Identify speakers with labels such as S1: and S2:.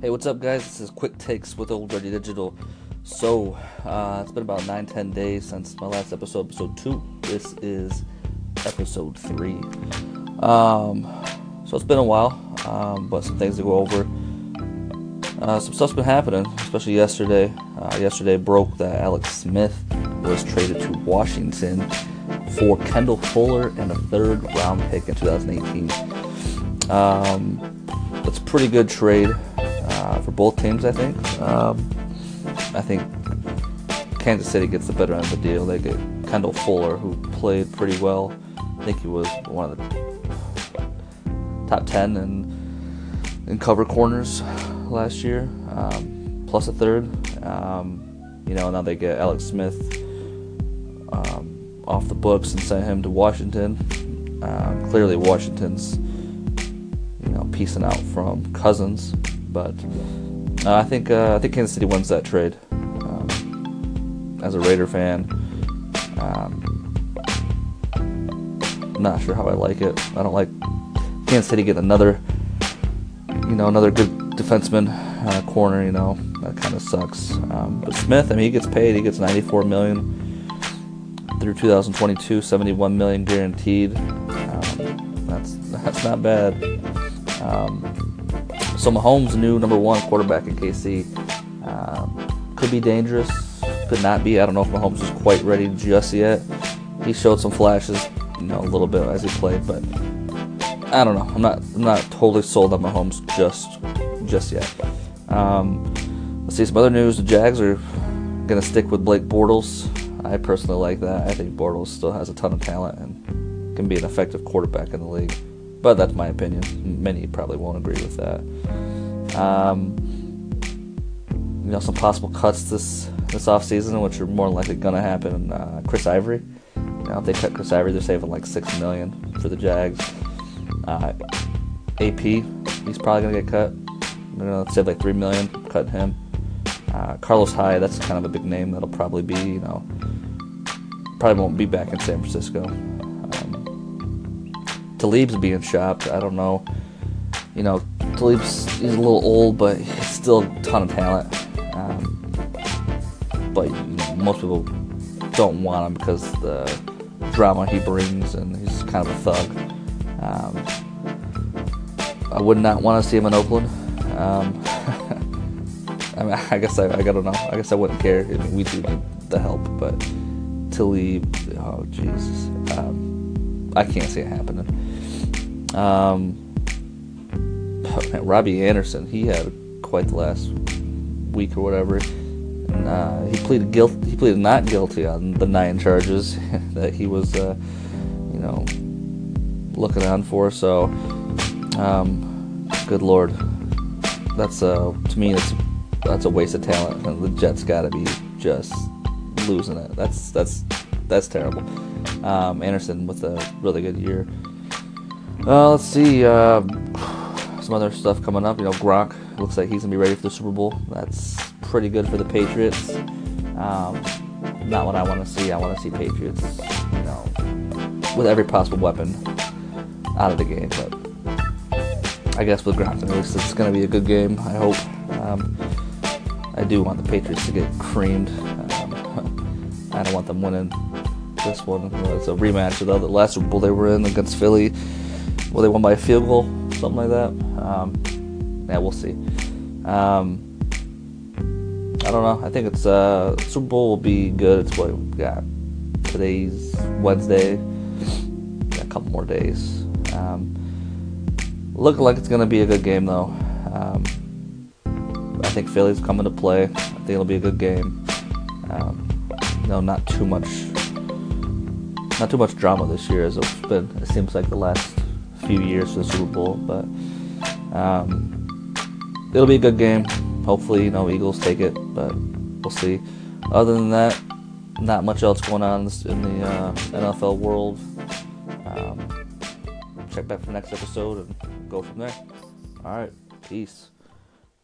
S1: Hey, what's up, guys? This is Quick Takes with Old Ready Digital. So, uh, it's been about 9 10 days since my last episode, episode 2. This is episode 3. Um, so, it's been a while, um, but some things to go over. Uh, some stuff's been happening, especially yesterday. Uh, yesterday broke that Alex Smith was traded to Washington for Kendall Fuller and a third round pick in 2018. Um, that's a pretty good trade uh, for both teams, I think. Um, I think Kansas City gets the better end of the deal. They get Kendall Fuller, who played pretty well. I think he was one of the top 10 in, in cover corners last year, um, plus a third. Um, you know, now they get Alex Smith um, off the books and send him to Washington. Um, clearly, Washington's you know piecing out from Cousins, but uh, I think uh, I think Kansas City wins that trade. Um, as a Raider fan, um, not sure how I like it. I don't like Kansas City getting another, you know, another good defenseman uh, corner. You know, that kind of sucks. Um, but Smith, I mean, he gets paid. He gets 94 million through 2022, 71 million guaranteed. Um, that's that's not bad. Um, so Mahomes, new number one quarterback in KC, um, could be dangerous, could not be. I don't know if Mahomes is quite ready just yet. He showed some flashes, you know, a little bit as he played, but I don't know. I'm not I'm not totally sold on Mahomes just just yet. Um, let's see some other news. The Jags are gonna stick with Blake Bortles. I personally like that. I think Bortles still has a ton of talent and can be an effective quarterback in the league. But that's my opinion. Many probably won't agree with that. Um, you know, some possible cuts this this offseason, which are more likely going to happen. Uh, Chris Ivory. You if they cut Chris Ivory, they're saving like six million for the Jags. Uh, AP, he's probably going to get cut. They're going to save like three million, cut him. Uh, Carlos Hyde, that's kind of a big name. That'll probably be, you know, probably won't be back in San Francisco. Talib's being shopped. I don't know. You know, Talib's he's a little old, but he's still a ton of talent. Um, but you know, most people don't want him because the drama he brings, and he's kind of a thug. Um, I would not want to see him in Oakland. Um, I mean, I guess I, I don't know. I guess I wouldn't care. I mean, we do need the help, but leave, oh Jesus, um, I can't see it happening. Um, man, Robbie Anderson, he had quite the last week or whatever. And, uh, he pleaded guilty. He pleaded not guilty on the nine charges that he was, uh, you know, looking on for. So, um, good lord, that's uh, to me that's that's a waste of talent. And the Jets got to be just losing it. That's that's that's terrible. Um, Anderson with a really good year. Uh, let's see. Uh, some other stuff coming up. You know, Gronk looks like he's gonna be ready for the Super Bowl. That's pretty good for the Patriots. Um, not what I want to see. I want to see Patriots, you know, with every possible weapon out of the game. But I guess with Gronk, at least it's gonna be a good game. I hope. Um, I do want the Patriots to get creamed. Um, I don't want them winning this one. It's a rematch of the last Bowl they were in against Philly. Well, they won by a field goal, something like that. Um, yeah, we'll see. Um, I don't know. I think it's uh, Super Bowl will be good. It's what we got. Today's Wednesday. A couple more days. Um, looking like it's gonna be a good game though. Um, I think Philly's coming to play. I think it'll be a good game. Um, no, not too much, not too much drama this year as it's been. It seems like the last few years for the Super Bowl, but um, it'll be a good game. Hopefully, you know, Eagles take it, but we'll see. Other than that, not much else going on in the uh, NFL world. Um, check back for the next episode and go from there. All right, peace.